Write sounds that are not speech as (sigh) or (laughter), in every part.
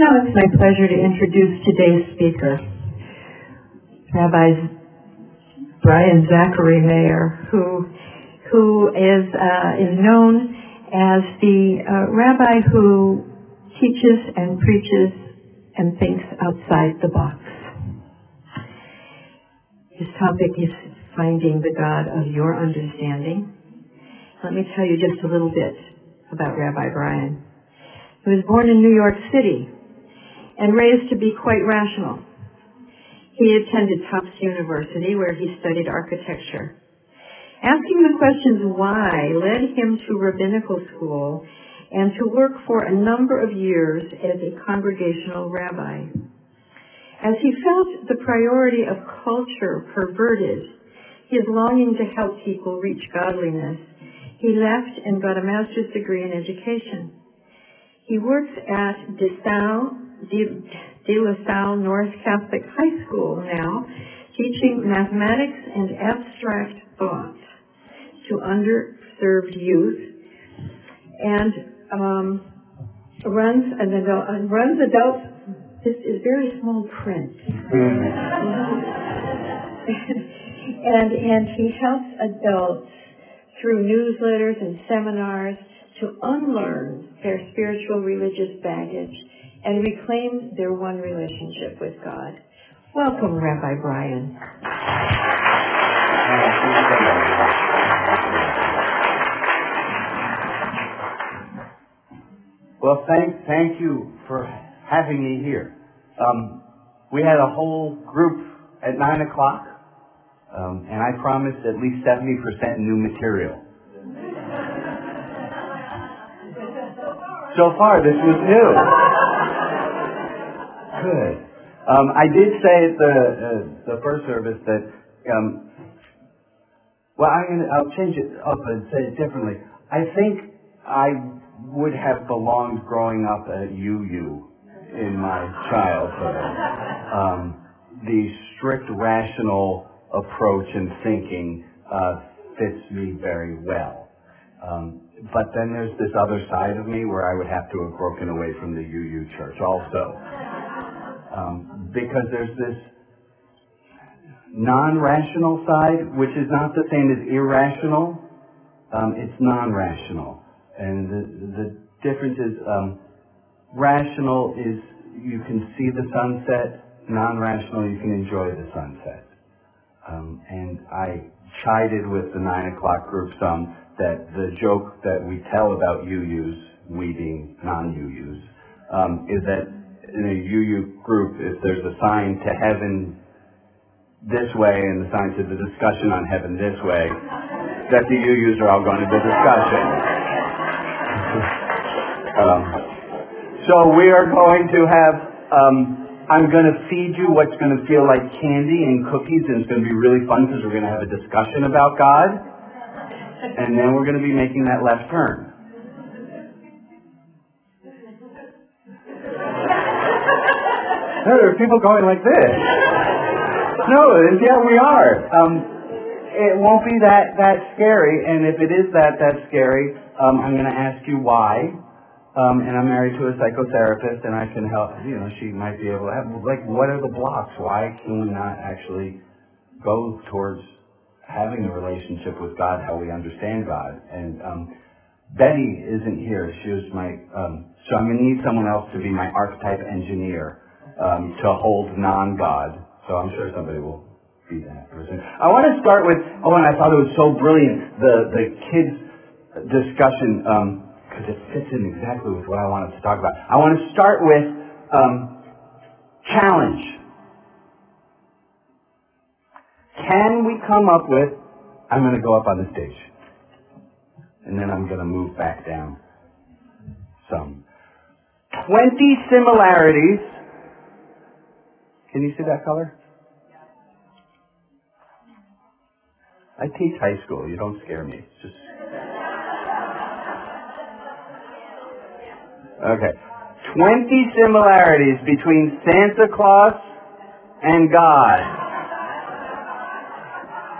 Now it's my pleasure to introduce today's speaker, Rabbi Brian Zachary Meir, who who is uh, is known as the uh, rabbi who teaches and preaches and thinks outside the box. His topic is finding the God of your understanding. Let me tell you just a little bit about Rabbi Brian. He was born in New York City and raised to be quite rational. He attended Tufts University where he studied architecture. Asking the questions why led him to rabbinical school and to work for a number of years as a congregational rabbi. As he felt the priority of culture perverted, his longing to help people reach godliness, he left and got a master's degree in education. He works at DeSalle, De La Salle North Catholic High School now, teaching mathematics and abstract thought to underserved youth, and um, runs an adult, uh, runs adult. This is very small print. (laughs) and and he helps adults through newsletters and seminars to unlearn their spiritual religious baggage and reclaim their one relationship with God. Welcome, Rabbi Brian. Well, thank thank you for having me here. Um, we had a whole group at nine o'clock, um, and I promised at least seventy percent new material. So far, this was new. Good. Um, I did say at the uh, the first service that um, well, I'm gonna, I'll change it up and say it differently. I think I would have belonged growing up at UU in my childhood. Um, the strict rational approach and thinking uh, fits me very well. Um, but then there's this other side of me where I would have to have broken away from the UU church also. Um, because there's this non-rational side, which is not the same as irrational. Um, it's non-rational. And the, the difference is um, rational is you can see the sunset, non-rational you can enjoy the sunset. Um, and I chided with the nine o'clock group some that the joke that we tell about UUs, we being non-UUs, um, is that in a UU group, if there's a sign to heaven this way and the sign to the discussion on heaven this way, that the UUs are all going to the discussion. (laughs) um, so we are going to have, um, I'm going to feed you what's going to feel like candy and cookies, and it's going to be really fun because we're going to have a discussion about God, and then we're going to be making that left turn. There are people going like this. No, and yeah, we are. Um, it won't be that that scary, and if it is that that scary, um, I'm going to ask you why. Um, and I'm married to a psychotherapist, and I can help. You know, she might be able to have like, what are the blocks? Why can we not actually go towards having a relationship with God, how we understand God? And um, Betty isn't here. She was my. Um, so I'm going to need someone else to be my archetype engineer um, to hold non-God. So I'm sure somebody will be that person. I want to start with. Oh, and I thought it was so brilliant the the kids discussion. Um, because it fits in exactly with what I wanted to talk about. I want to start with um, challenge. Can we come up with? I'm going to go up on the stage, and then I'm going to move back down some. Twenty similarities. Can you see that color? I teach high school. You don't scare me. It's just Okay. 20 similarities between Santa Claus and God.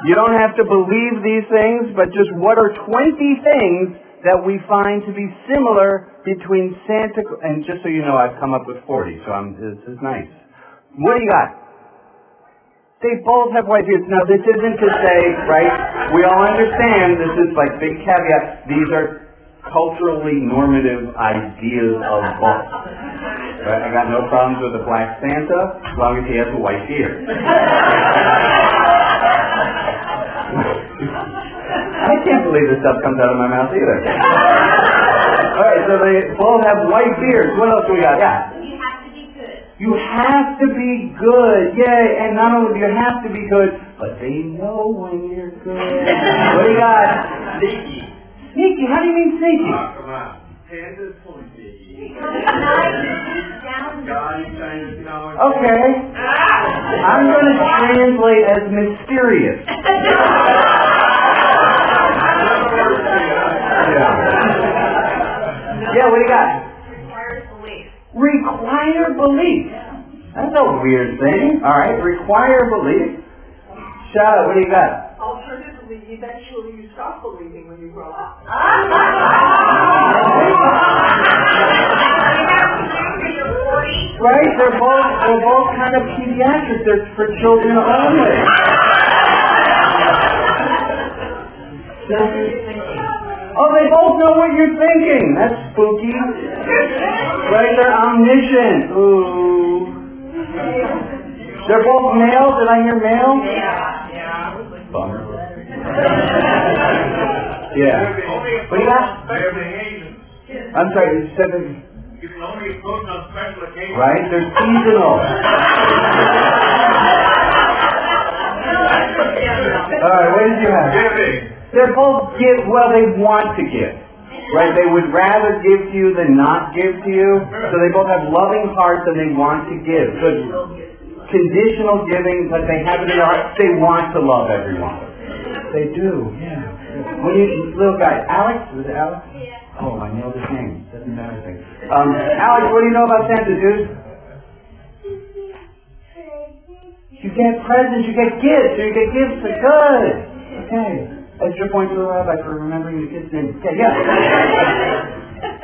You don't have to believe these things, but just what are 20 things that we find to be similar between Santa and just so you know, I've come up with 40, so I'm, this is nice. What do you got? They both have white beards. Now, this isn't to say, right? We all understand this is like big caveat. These are culturally normative ideas of both. Right? I got no problems with a black Santa as long as he has a white beard. I can't believe this stuff comes out of my mouth either. All right, so they both have white beards. What else do we got? Yeah. You have to be good. Yay. And not only do you have to be good, but they know when you're good. what do you got? Sneaky. Sneaky? How do you mean sneaky? Oh, come on. Santa's fully sneaky. Okay. I'm going to translate as mysterious. (laughs) Yeah. Yeah, what do you got? Require belief. That's a weird thing. All right, require belief. Shout what do you got? Alternatively, eventually you stop believing when you grow up. Right? They're both they're both kind of pediatric. They're for children only. Oh, they both know what you're thinking. That's spooky. Right? They're omniscient. Ooh. They're both male. Did I hear male? Bummer. Yeah. What do you got? I'm sorry, you said that, You can only approach on special occasions. right? They're seasonal. (laughs) All right, what did you have? Giving. They're both give, well, they want to give. Right? They would rather give to you than not give to you. So they both have loving hearts and they want to give. Good. Conditional giving, but they have it in their heart. They want to love everyone. They do, yeah. When you, little guy, Alex? Was it Alex? Yeah. Oh, I nailed his name. Doesn't matter. anything. Um, Alex, what do you know about Santa, dude? You get presents, you get gifts, you get gifts. For good. Okay. Extra point to the rabbi for remembering the kid's name. Okay, yeah. (laughs)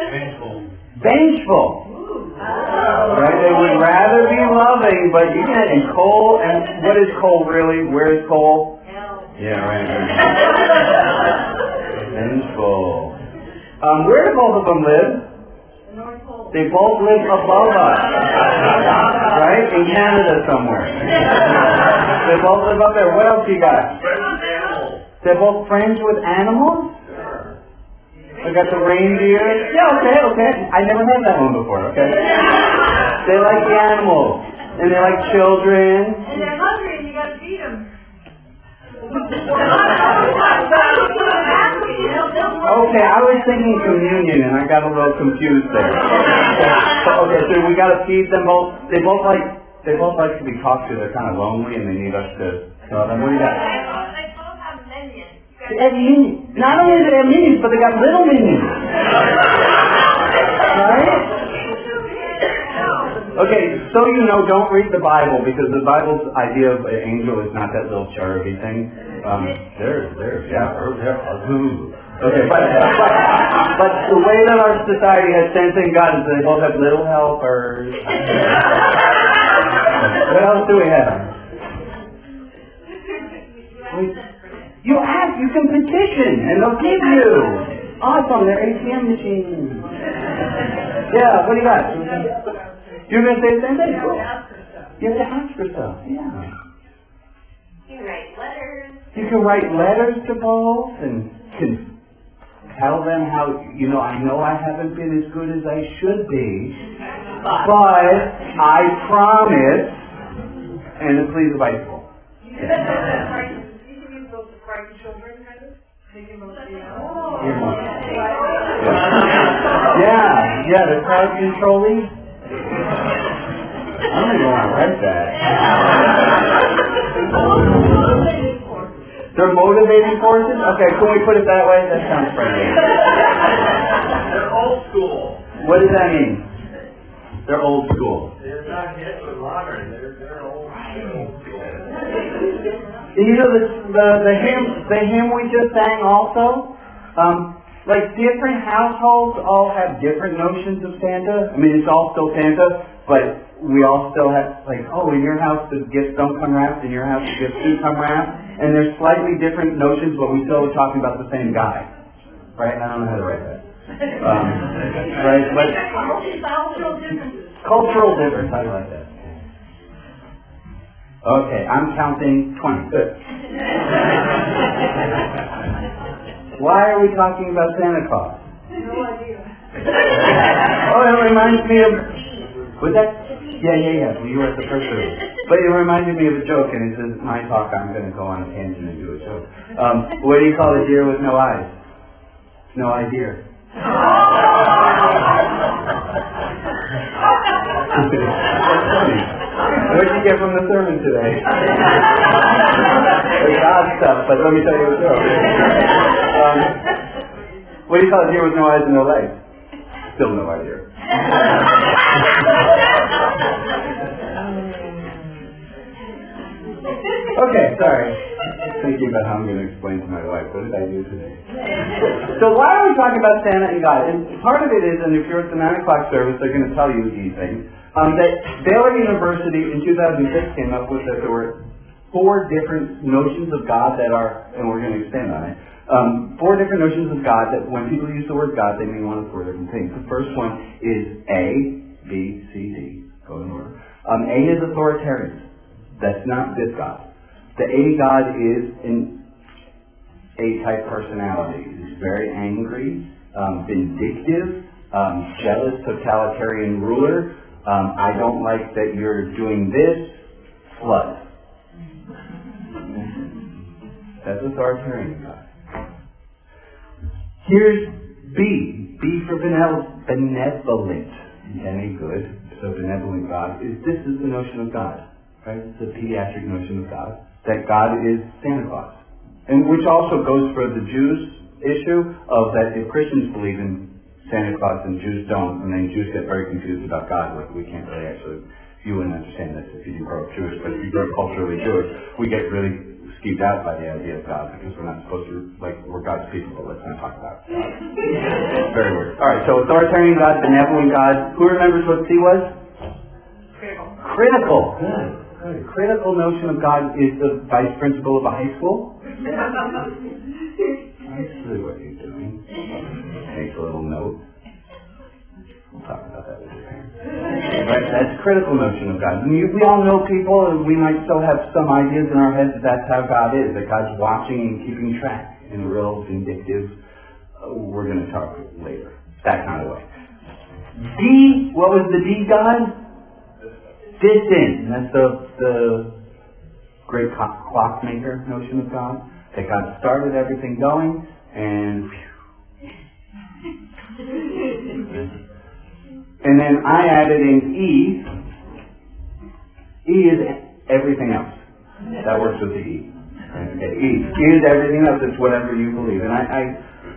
Vengeful. Vengeful. Right? They would rather be loving, but you can't. and coal and what is coal really? Where is coal? Yeah, right. right. (laughs) Vengeful. Um, where do both of them live? They both live above us. (laughs) Right? In Canada somewhere. They both live up there. What else you got? They're both friends with animals? I got the reindeer. Yeah, okay, okay. I never heard that one before, okay? They like the animals. And they like children. And they're hungry and you gotta feed them. Okay, I was thinking communion and I got a little confused there. (laughs) Okay, so we gotta feed them both. They both like, they both like to be talked to. They're kind of lonely and they need us to tell them. What do you got? Have minions. Not only do they have minions, but they got little minions. Right? Okay, so you know, don't read the Bible because the Bible's idea of an angel is not that little cherubby thing. Um, there, there, yeah, er, there. Okay, but, but but the way that our society has sense in God is they both have little helpers. what else do we have? You ask, you can petition, and they'll give you. Awesome, they're ATM machines. Yeah, what do you got? You're going to say the same thing? Cool. You have to ask for stuff, yeah. You can write letters. You can write letters to both and can tell them how, you know, I know I haven't been as good as I should be, but I promise, and it's please the Bible. You can use those oh, to frighten children, kind of. Make them look, you know. Yeah, yeah, the crowd controlling. I'm gonna go and write that. They're motivating forces? Okay, can we put it that way? That sounds friendly. They're old school. What does that mean? They're old school. They're not hip or modern. You know the the the hymn the hymn we just sang also. Um, like different households all have different notions of Santa. I mean, it's all still Santa, but we all still have, like, oh, in your house the gifts don't come wrapped, in your house the gifts do come wrapped. And there's slightly different notions, but we still are talking about the same guy. Right? I don't know how to write that. Um, (laughs) right? But Cultural differences. cultural difference, I like that. Okay, I'm counting 20. Good. Why are we talking about Santa Claus? No idea. Oh, it reminds me of. Was that? Yeah, yeah, yeah. Well, you were at the first service. But it reminded me of a joke, and it says, my talk, I'm going to go on a tangent and do a joke. Um, what do you call a deer with no eyes? No idea. (laughs) That's funny. What did you get from the sermon today? the God stuff, but let me tell you a joke. Um, what do you call a deer with no eyes and no legs? Still no idea. (laughs) Okay, sorry. Thinking about how I'm going to explain to my wife. What did I do today? (laughs) So why are we talking about Santa and God? And part of it is, and if you're at the 9 o'clock service, they're going to tell you these things, um, that Baylor University in 2006 came up with that there were four different notions of God that are, and we're going to expand on it, um, four different notions of God that when people use the word God, they mean one of four different things. The first one is A, B, C, D. Go in order. Um, A is authoritarian. That's not this God. The A God is an A-type personality. He's very angry, um, vindictive, um, jealous, totalitarian ruler. Um, I don't like that you're doing this. Flood. That's authoritarian God. Here's B. B for benevol- benevolent. Any good. So benevolent God is this is the notion of God. Right? It's the pediatric notion of God. That God is Santa Claus. And which also goes for the Jews issue of that if Christians believe in Santa Claus and Jews don't, and then Jews get very confused about God, like we can't really actually, you wouldn't understand this if you didn't grow up Jewish, but if you grow up culturally Jewish, we get really skeeved out by the idea of God because we're not supposed to, like, we're God's people, but let's not talk about God. Very weird. Alright, so authoritarian God, benevolent God. Who remembers what C was? Critical. Critical. Good. Critical notion of God is the vice principal of a high school. (laughs) I see what you're doing. Take a little note. We'll talk about that. Right? That's critical notion of God. We all know people, and we might still have some ideas in our heads that that's how God is, that God's watching and keeping track in a real vindictive, uh, we're going to talk later. That kind of way. D, what was the D God? Distant. That's the, the great clockmaker notion of God. That God started everything going and (laughs) and then I added in E. E is everything else. That works with the E. E. E is everything else. It's whatever you believe. And I, I,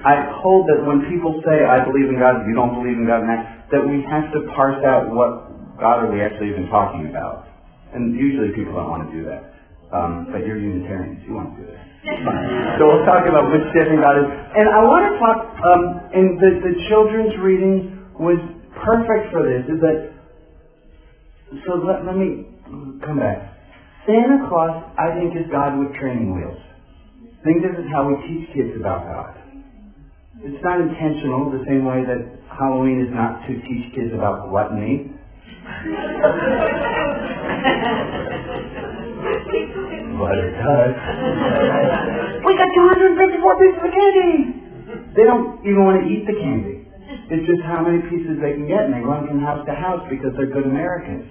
I hold that when people say, I believe in God, you don't believe in God, that we have to parse out what God are we actually even talking about. And usually people don't want to do that. Um, but you're Unitarians. You want to do that. So we'll talk about which different God is. And I want to talk, um, and the, the children's reading was perfect for this, is that, so let, let me come back. Santa Claus, I think, is God with training wheels. I think this is how we teach kids about God. It's not intentional, the same way that Halloween is not to teach kids about gluttony. But it does. We got 254 pieces of candy! They don't even want to eat the candy. It's just how many pieces they can get, and they run from house to house because they're good Americans.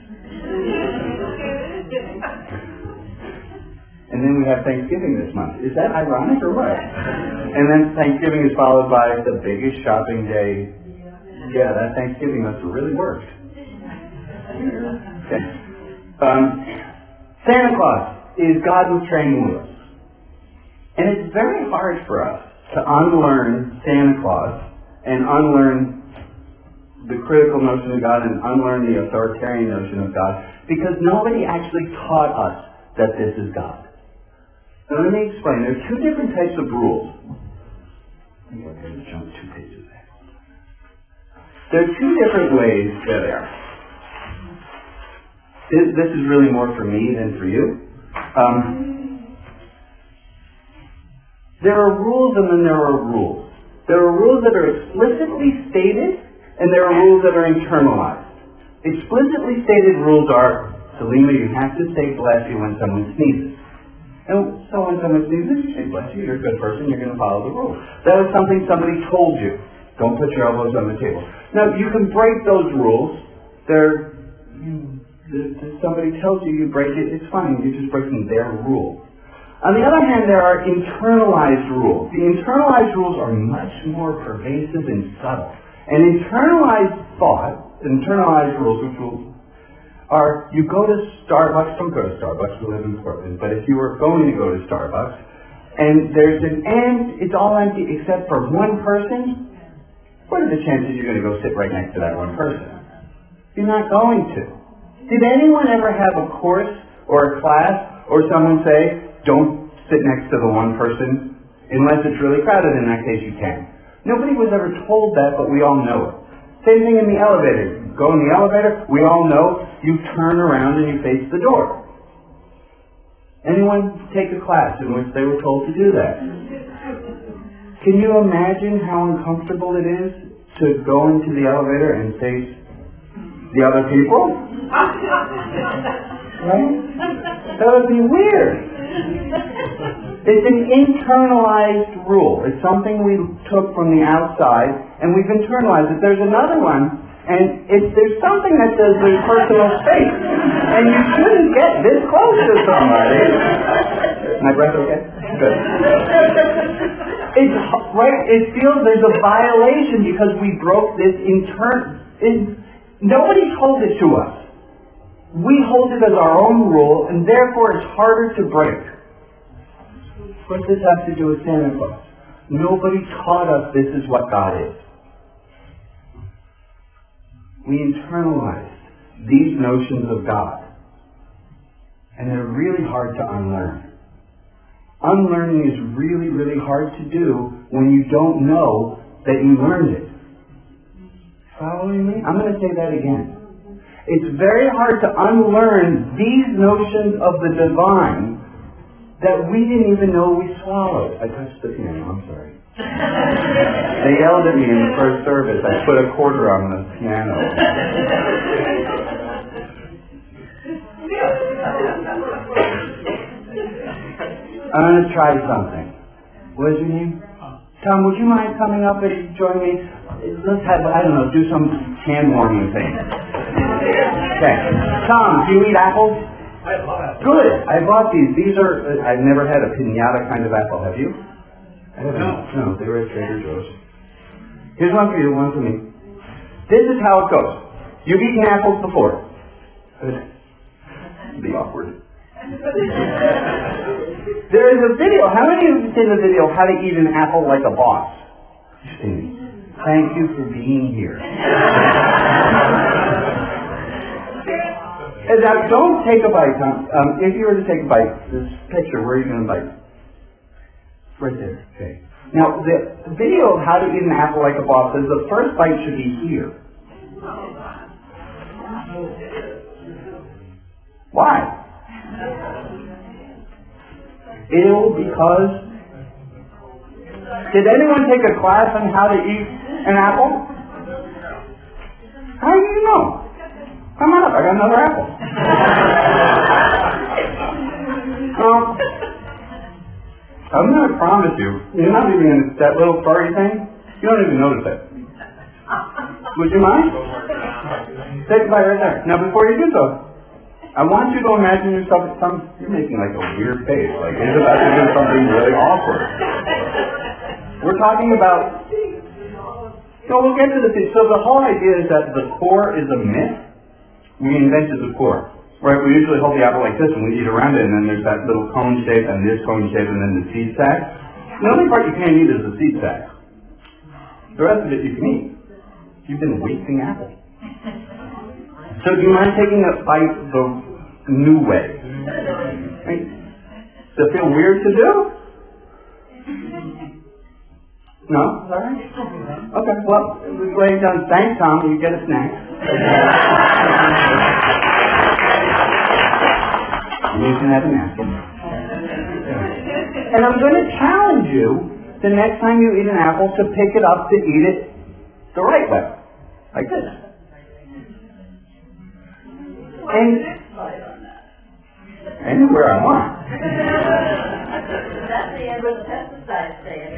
And then we have Thanksgiving this month. Is that ironic or what? And then Thanksgiving is followed by the biggest shopping day. Yeah, that Thanksgiving must have really worked. Um, Santa Claus is God with training wheels. And it's very hard for us to unlearn Santa Claus and unlearn the critical notion of God and unlearn the authoritarian notion of God because nobody actually taught us that this is God. Now let me explain. There's two different types of rules. Okay, I'm going to jump two pages ahead. There are two different ways. There they are. This, this is really more for me than for you. Um, there are rules and then there are rules. There are rules that are explicitly stated and there are rules that are internalized. Explicitly stated rules are, Selena, you have to say bless you when someone sneezes. And so when someone sneezes, you say bless you, you're a good person, you're going to follow the rules. That was something somebody told you. Don't put your elbows on the table. Now, you can break those rules. They're, you, somebody tells you you break it, it's fine. You're just breaking their rule. On the other hand, there are internalized rules. The internalized rules are much more pervasive and subtle. And internalized thought, internalized rules, which will, are you go to Starbucks, don't go to Starbucks, we live in Portland, but if you were going to go to Starbucks, and there's an end, it's all empty except for one person, what are the chances you're going to go sit right next to that one person? You're not going to. Did anyone ever have a course or a class or someone say, don't sit next to the one person unless it's really crowded. In that case, you can. Nobody was ever told that, but we all know it. Same thing in the elevator. Go in the elevator, we all know you turn around and you face the door. Anyone take a class in which they were told to do that? Can you imagine how uncomfortable it is to go into the elevator and face the other people? Right? That would be weird. It's an internalized rule. It's something we took from the outside and we've internalized it. There's another one, and if there's something that says there's personal space. And you shouldn't get this close to somebody. My breath okay? Good. It's right. It feels there's a violation because we broke this intern. In, nobody told it to us. We hold it as our own rule, and therefore it's harder to break. What does this have to do with Santa Claus? Nobody taught us this is what God is. We internalized these notions of God. And they're really hard to unlearn. Unlearning is really, really hard to do when you don't know that you learned it. Following me? I'm going to say that again. It's very hard to unlearn these notions of the divine that we didn't even know we swallowed. I touched the piano, I'm sorry. (laughs) they yelled at me in the first service. I put a quarter on the piano. I'm going to try something. What is your name? Tom, would you mind coming up and join me? Let's have, I don't know, do some hand warming thing. Okay. Tom, do you eat apples? I love apples. Good. I bought these. These are, uh, I've never had a pinata kind of apple. Have you? I haven't. No. No, they were at Trader Joe's. Here's one for you, one for me. This is how it goes. You've eaten apples before. It'd be awkward. there is a video. How many of you have seen the video How to Eat an Apple Like a Boss? Thank you for being here. (laughs) And now, don't take a bite, Tom. Um, if you were to take a bite, this picture, where are you going to bite? Right there. Okay. Now, the video of how to eat an apple like a boss says the first bite should be here. Why? Ew, because. Did anyone take a class on how to eat an apple? How do you know? Come on up, I got another apple. (laughs) um, I'm going to promise you, you're not even in that little furry thing. You don't even notice it. Would you mind? Take a bite right there. Now, before you do so, I want you to imagine yourself at some. You're making like a weird face, like he's about to do something really awkward. We're talking about. So we'll get to the. So the whole idea is that the core is a myth we invented the core. Right, we usually hold the apple like this and we eat around it and then there's that little cone shape and this cone shape and then the seed sac. The only part you can't eat is the seed sac. The rest of it you can eat. You've been wasting apple. So do you mind taking a bite the new way? Right? Does it feel weird to do? No? Okay, well, we've laid down, thanks Tom, you get a snack. You can have a napkin. And I'm going to challenge you the next time you eat an apple to pick it up to eat it the right way. Like this. And anywhere I want. That's the end where the pesticides stay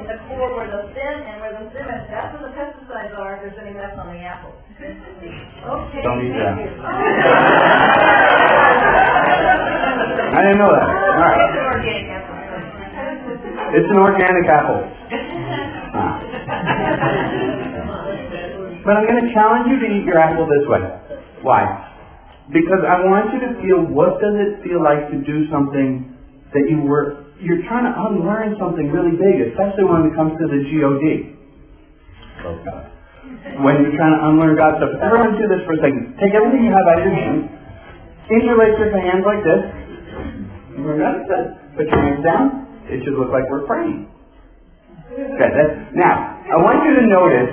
in the core where the thin and where the is, that's where the pesticides are, if there's any left on the apple. Okay. Don't eat that. (laughs) I didn't know that. All right. It's an organic apple. It's an organic apple. But I'm going to challenge you to eat your apple this way. Why? Because I want you to feel what does it feel like to do something that you were, you're trying to unlearn something really big, especially when it comes to the G-O-D. Oh, God. When you're trying to unlearn God stuff. Everyone do this for a second. Take everything you have out of your hand, interlace your hands like this. Put your hands down. It should look like we're praying. Okay, that's, now, I want you to notice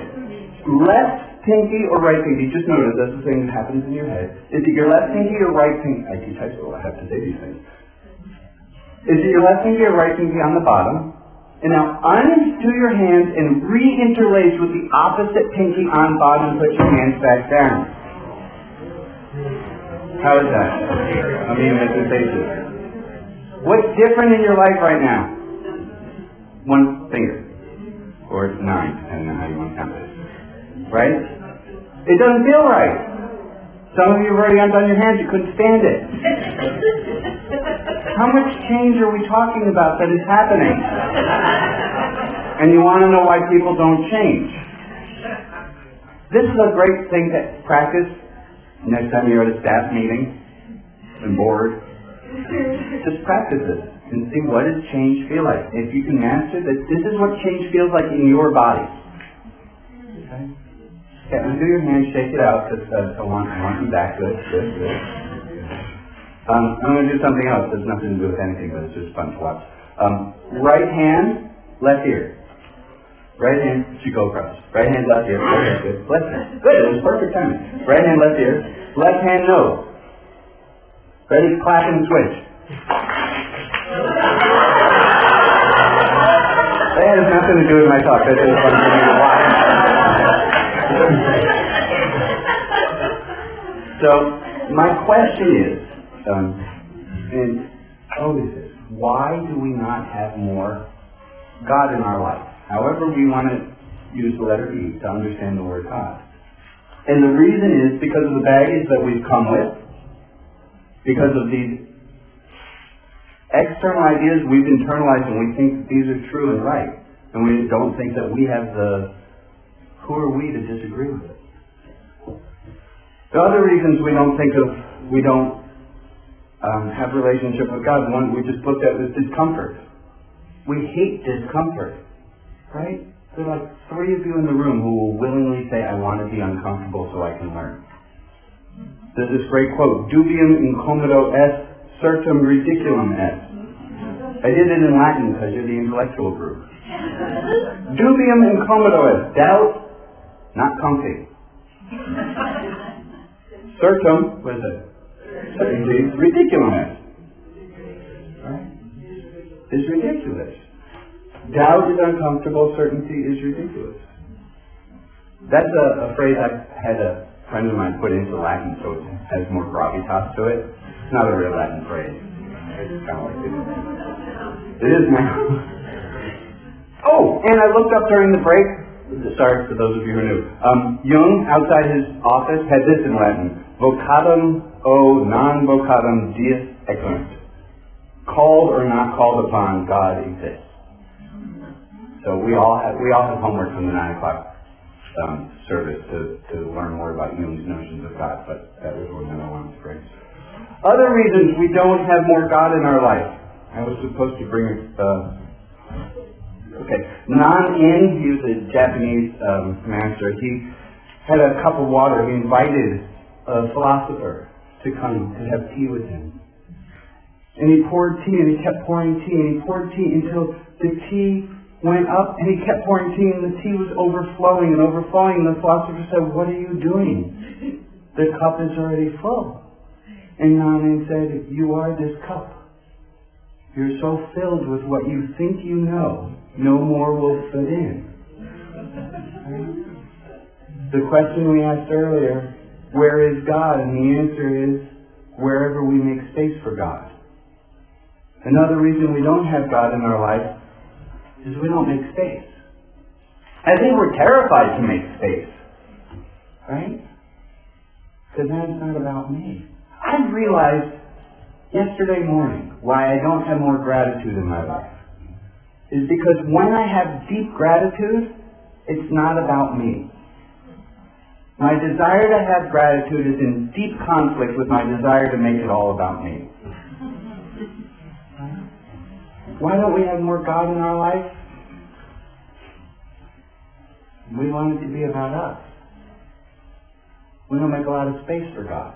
left pinky or right pinky, just notice that's the thing that happens in your head. Is it your left pinky or right pinky? I can teach high school, I have to say these things. Is it your left pinky or right pinky on the bottom? And now undo your hands and re-interlace with the opposite pinky on bottom. Put your hands back down. How is that? I mean, the sensation. What's different in your life right now? One finger. Or nine, depending on how you want to count it. Right? It doesn't feel right. Some of you have already on your hands, you couldn't stand it. (laughs) How much change are we talking about that is happening? And you want to know why people don't change. This is a great thing to practice next time you're at a staff meeting and bored. Just practice it and see what does change feel like. If you can master this, this is what change feels like in your body. Okay? Okay, undo your hand, shake it out, because uh, I want, I want you back. Good, good, good. Um, I'm going to do something else. There's nothing to do with anything, but it's just fun to watch. Um, right hand, left ear. Right hand should go across. Right hand, left ear. Okay, good. Left hand. Good, it was perfect timing. Right hand, left ear. Left hand, nose. Ready? Clap and switch. That has nothing to do with my talk. That's just fun for me so, my question is, um, and always is, why do we not have more God in our life? However we want to use the letter E to understand the word God. And the reason is because of the baggage that we've come with, because of these external ideas we've internalized and we think that these are true and right. And we don't think that we have the, who are we to disagree with it? The other reasons we don't think of, we don't um, have relationship with God, one we just looked at is discomfort. We hate discomfort, right? There are like three of you in the room who will willingly say, I want to be uncomfortable so I can learn. There's this great quote, dubium incommodo est, certum ridiculum est. I did it in Latin because you're the intellectual group. Dubium incommodo est, doubt, not comfy. Certum, what is it? Certainty, ridiculum est. Right? Is ridiculous. Doubt is uncomfortable, certainty is ridiculous. That's a, a phrase I've had a friend of mine put into Latin, so it has more gravitas to it. It's not a real Latin phrase. It's kind of like it. It is now. (laughs) Oh, and I looked up during the break. Sorry for those of you who knew. Um, Jung, outside his office, had this in Latin: "Vocatum o non vocatum Deus equunt." Called or not called upon, God exists. So we all have we all have homework from the nine o'clock um, service to, to learn more about Jung's notions of God, but that was one that I wanted to bring. Other reasons we don't have more God in our life. I was supposed to bring uh, Okay. Nan In, he was a Japanese um, master. He had a cup of water. He invited a philosopher to come and have tea with him. And he poured tea and he kept pouring tea and he poured tea until the tea went up and he kept pouring tea and the tea was overflowing and overflowing. And the philosopher said, what are you doing? The cup is already full. And Nan-in said, you are this cup. You're so filled with what you think you know, no more will fit in. The question we asked earlier, where is God? And the answer is, wherever we make space for God. Another reason we don't have God in our life is we don't make space. I think we're terrified to make space. Right? Because then it's not about me. I realized yesterday morning why I don't have more gratitude in my life. Is because when I have deep gratitude, it's not about me. My desire to have gratitude is in deep conflict with my desire to make it all about me. Why don't we have more God in our life? We want it to be about us. We don't make a lot of space for God.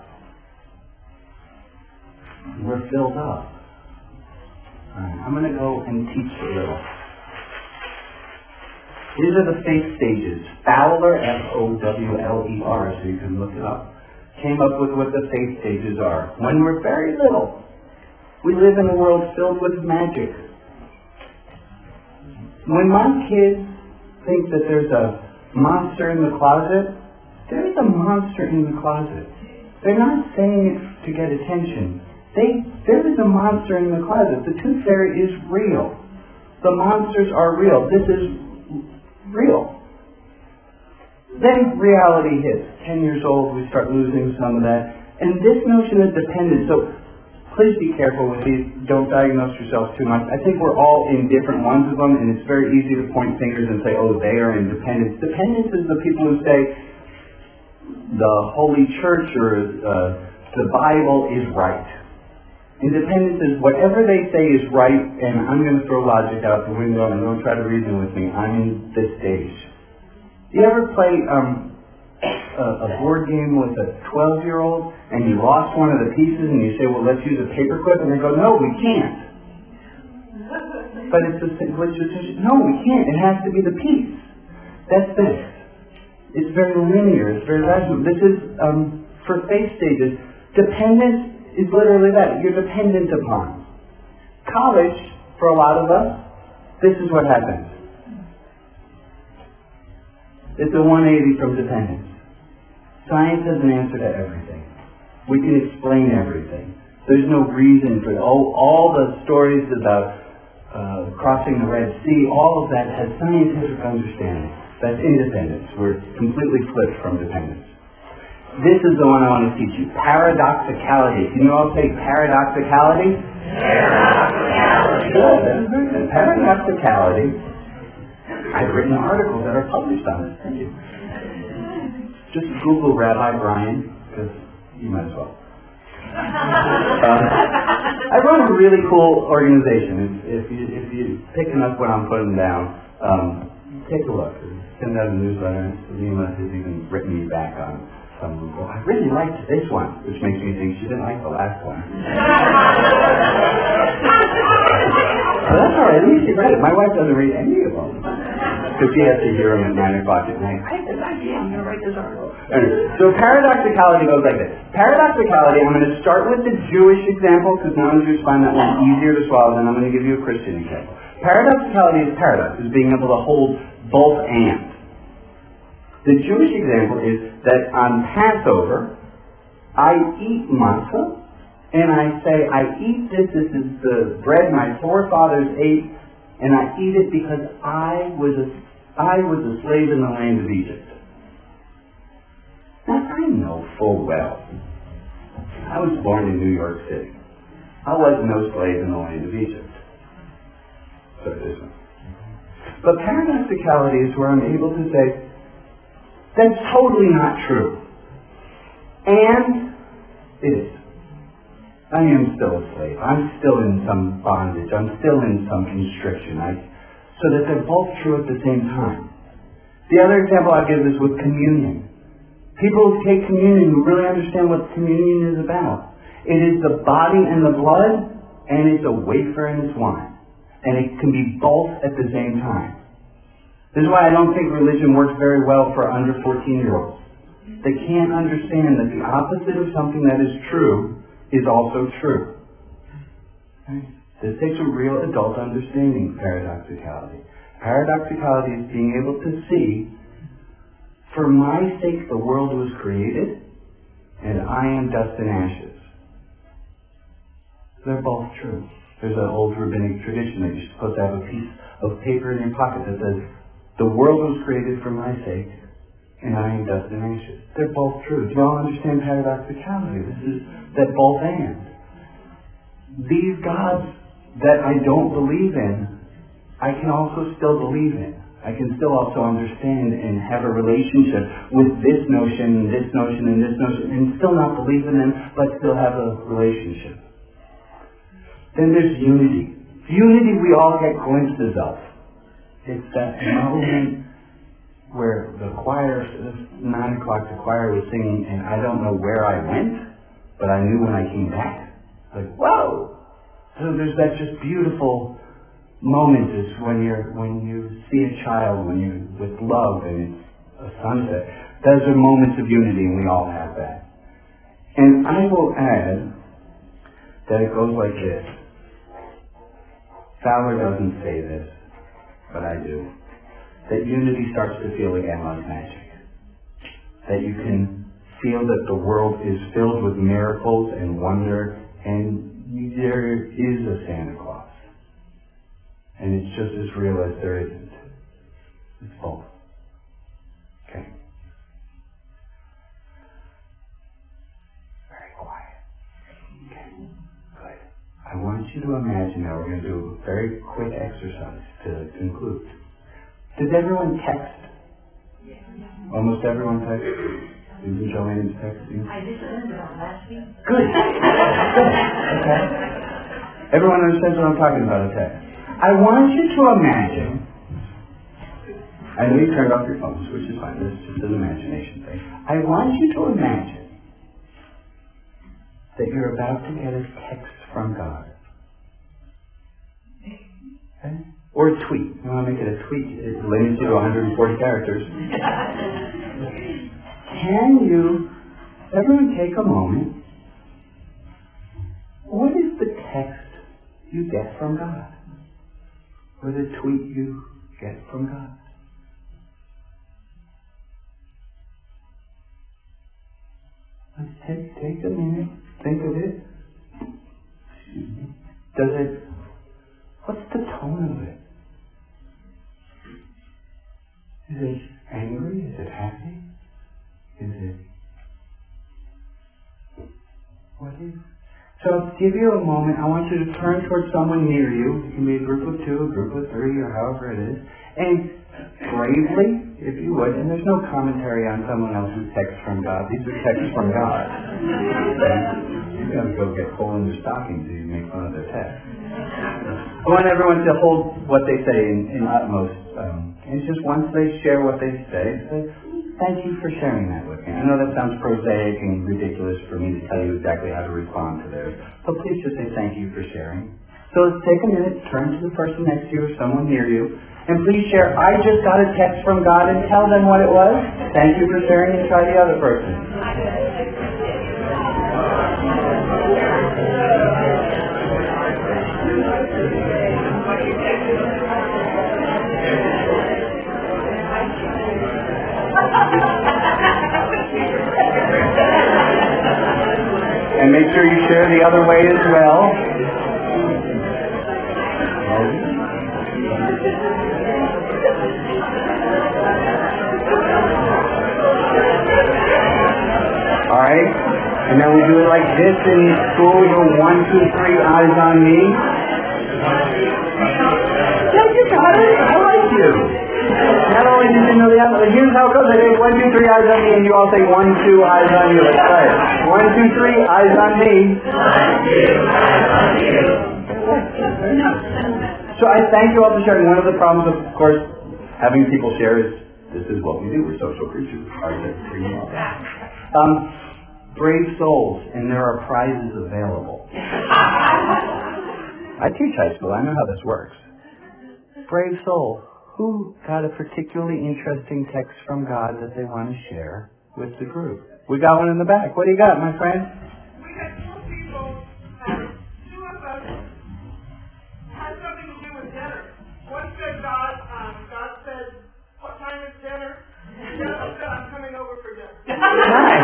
We're filled up. Right, I'm going to go and teach a little. These are the faith stages. Fowler, F-O-W-L-E-R, so you can look it up, came up with what the faith stages are. When we're very little, we live in a world filled with magic. When my kids think that there's a monster in the closet, there's a monster in the closet. They're not saying it to get attention. They, there is a monster in the closet. The tooth fairy is real. The monsters are real. This is real. Then reality hits. Ten years old, we start losing some of that. And this notion of dependence, so please be careful with these. Don't diagnose yourselves too much. I think we're all in different ones of them, and it's very easy to point fingers and say, oh, they are independent. Dependence Dependence is the people who say the Holy Church or uh, the Bible is right. Independence is whatever they say is right, and I'm going to throw logic out the window and don't try to reason with me. I'm in this stage. Do You ever play um, a, a board game with a 12-year-old and you lost one of the pieces and you say, well, let's use a paperclip, and they go, no, we can't. But it's a, is, no, we can't. It has to be the piece. That's this. It's very linear. It's very rational. This is um, for faith stages. Dependence is literally that. You're dependent upon. College, for a lot of us, this is what happens. It's a 180 from dependence. Science has an answer to everything. We can explain everything. There's no reason for all, all the stories about uh, crossing the Red Sea, all of that has scientific understanding. That's independence. We're completely flipped from dependence. This is the one I want to teach you. Paradoxicality. Can you all say paradoxicality? Paradoxicality. Good. Paradoxicality. I've written articles that are published on it. Thank you. Just Google Rabbi Brian, because you might as well. Uh, I run a really cool organization. If, if you if you picking up what I'm putting down, um, take a look. Send out a newsletter. Lima has even written me back on some well, I really liked this one, which makes me think she didn't like the last one. (laughs) but that's all right. At least she read it. My wife doesn't read any of them. Because she has to hear them at 9 o'clock at night. I have this idea. I'm going to write this article. Anyway, so paradoxicality goes like this. Paradoxicality, I'm going to start with the Jewish example because non-Jews find that one easier to swallow, then I'm going to give you a Christian example. Paradoxicality is paradox, is being able to hold both and. The Jewish example is that on Passover, I eat matzah, and I say, I eat this, this is the bread my forefathers ate, and I eat it because I was a, I was a slave in the land of Egypt. Now, I know full well. I was born in New York City. I was no slave in the land of Egypt. So it isn't. But paradoxicality is where I'm able to say, that's totally not true. And it is. I am still a slave. I'm still in some bondage. I'm still in some constriction. I, so that they're both true at the same time. The other example I give is with communion. People who take communion who really understand what communion is about. It is the body and the blood and it's a wafer and it's wine. And it can be both at the same time. This is why I don't think religion works very well for under 14 year olds. They can't understand that the opposite of something that is true is also true. This takes a real adult understanding of paradoxicality. Paradoxicality is being able to see, for my sake the world was created, and I am dust and ashes. They're both true. There's an old rabbinic tradition that you're supposed to have a piece of paper in your pocket that says, the world was created for my sake, and I am dust and ashes. They're both true. Do you all understand paradoxicality? This is that both and. These gods that I don't believe in, I can also still believe in. I can still also understand and have a relationship with this notion, this notion, and this notion, and still not believe in them, but still have a relationship. Then there's unity. Unity we all get glimpses of. It's that moment where the choir, nine o'clock, the choir was singing, and I don't know where I went, but I knew when I came back. Like, whoa! So there's that just beautiful moment is when you're when you see a child, when you with love and it's a sunset. Those are moments of unity, and we all have that. And I will add that it goes like this. Fowler doesn't say this, but I do. That unity starts to feel again like magic. That you can feel that the world is filled with miracles and wonder, and there is a Santa Claus. And it's just as real as there isn't. It's both. To imagine now we're going to do a very quick exercise to conclude. Does everyone text? Almost everyone text? Susan Joanne's texting? I just learned about last week. Good. Good. Okay. Everyone understands what I'm talking about, a text. I want you to imagine, I know you turned off your phones, which is fine, this is just an imagination thing. I want you to imagine that you're about to get a text from God. Okay? Or a tweet. You want to make it a tweet, it limits you to 140 characters. Can you, everyone take a moment, what is the text you get from God? Or the tweet you get from God? Let's take, take a minute, think of it. Does it, what's the tone of it? Is it angry? Is it happy? Is it, what is, so give you a moment. I want you to turn towards someone near you. It can be a group of two, a group of three, or however it is. And bravely, if you would, and there's no commentary on someone else's text from God. These are texts from God. You gotta go get full in your stocking so you make fun of their text. I want everyone to hold what they say in, in utmost. Um, and just once they share what they say, say, Thank you for sharing that with me. I know that sounds prosaic and ridiculous for me to tell you exactly how to respond to theirs, but please just say thank you for sharing. So let's take a minute, turn to the person next to you or someone near you, and please share, I just got a text from God and tell them what it was. Thank you for sharing and try the other person. And make sure you share the other way as well. All right? And then we do it like this in school. You go one, two, three, eyes on me. Yeah, you got. I like you. Not only did you know the other, here's how it goes. I say one, two, three, eyes on me, and you all say one, two, eyes on you. Let's it. One, two, three, eyes on me. So I thank you all for sharing. One of the problems, of course, having people share is this is what we do. We're social creatures. Um, brave souls, and there are prizes available. I teach high school. I know how this works. Brave soul. Who got a particularly interesting text from God that they want to share with the group? We got one in the back. What do you got, my friend? We had two people, uh, two of us had something to do with dinner. One said God, um, God said, what time is dinner? And the other said, I'm coming over for dinner. (laughs) Nice.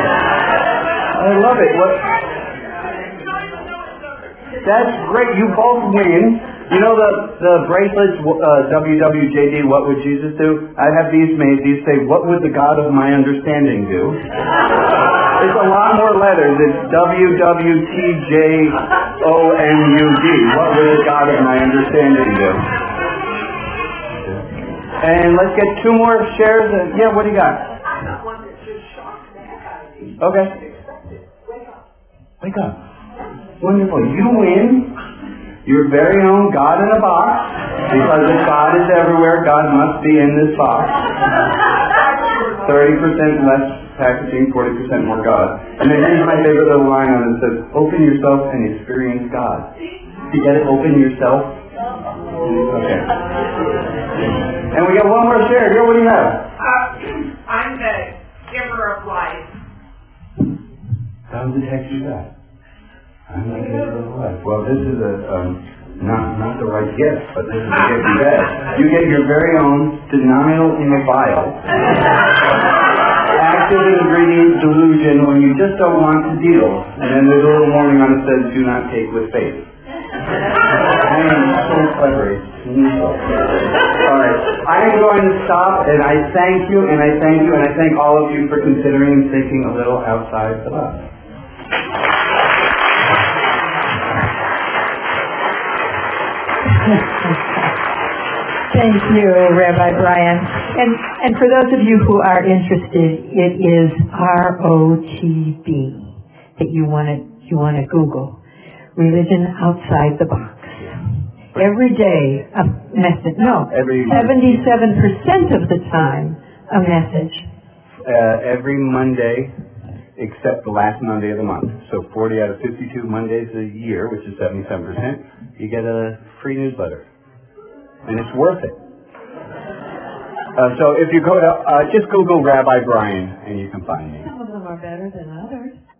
I love it. What? We don't even know each other. That's great. You both win. You know the the bracelets, uh, WWJD. What would Jesus do? I have these made. These say, "What would the God of my understanding do?" (laughs) It's a lot more letters. It's W-W-T-J-O-N-U-D. What would God of my understanding do? And let's get two more shares. And, yeah, what do you got? Of. Okay. Wake up. Wonderful. You win your very own God in a box. Because if God is everywhere, God must be in this box. 30% less packaging, 40% more God. And then here's my favorite little line on it. It says, open yourself and experience God. You get it? Open yourself. Okay. And we got one more share. Here, what do you have? Uh, I'm the giver of life. How does it text you back? I'm not giver of life. Well, this is a, um, not, not the right gift, but this is the gift you get. You get your very own denial in a vial. (laughs) Active ingredient delusion when you just don't want to deal. And then there's a little warning on it says, do not take with faith. I am so clever. All right. I am going to stop, and I thank you, and I thank you, and I thank all of you for considering and thinking a little outside the box. Thank (laughs) you, Rabbi Brian. And, and for those of you who are interested, it is ROTB that you want to, you want to Google. Religion outside the box. Every day, a message, no, Every- 77% of the time, a message. Uh, every Monday, except the last Monday of the month. So 40 out of 52 Mondays a year, which is 77%, you get a free newsletter. And it's worth it. Uh, so if you go to, uh, just Google Rabbi Brian and you can find me. Some of them are better than others.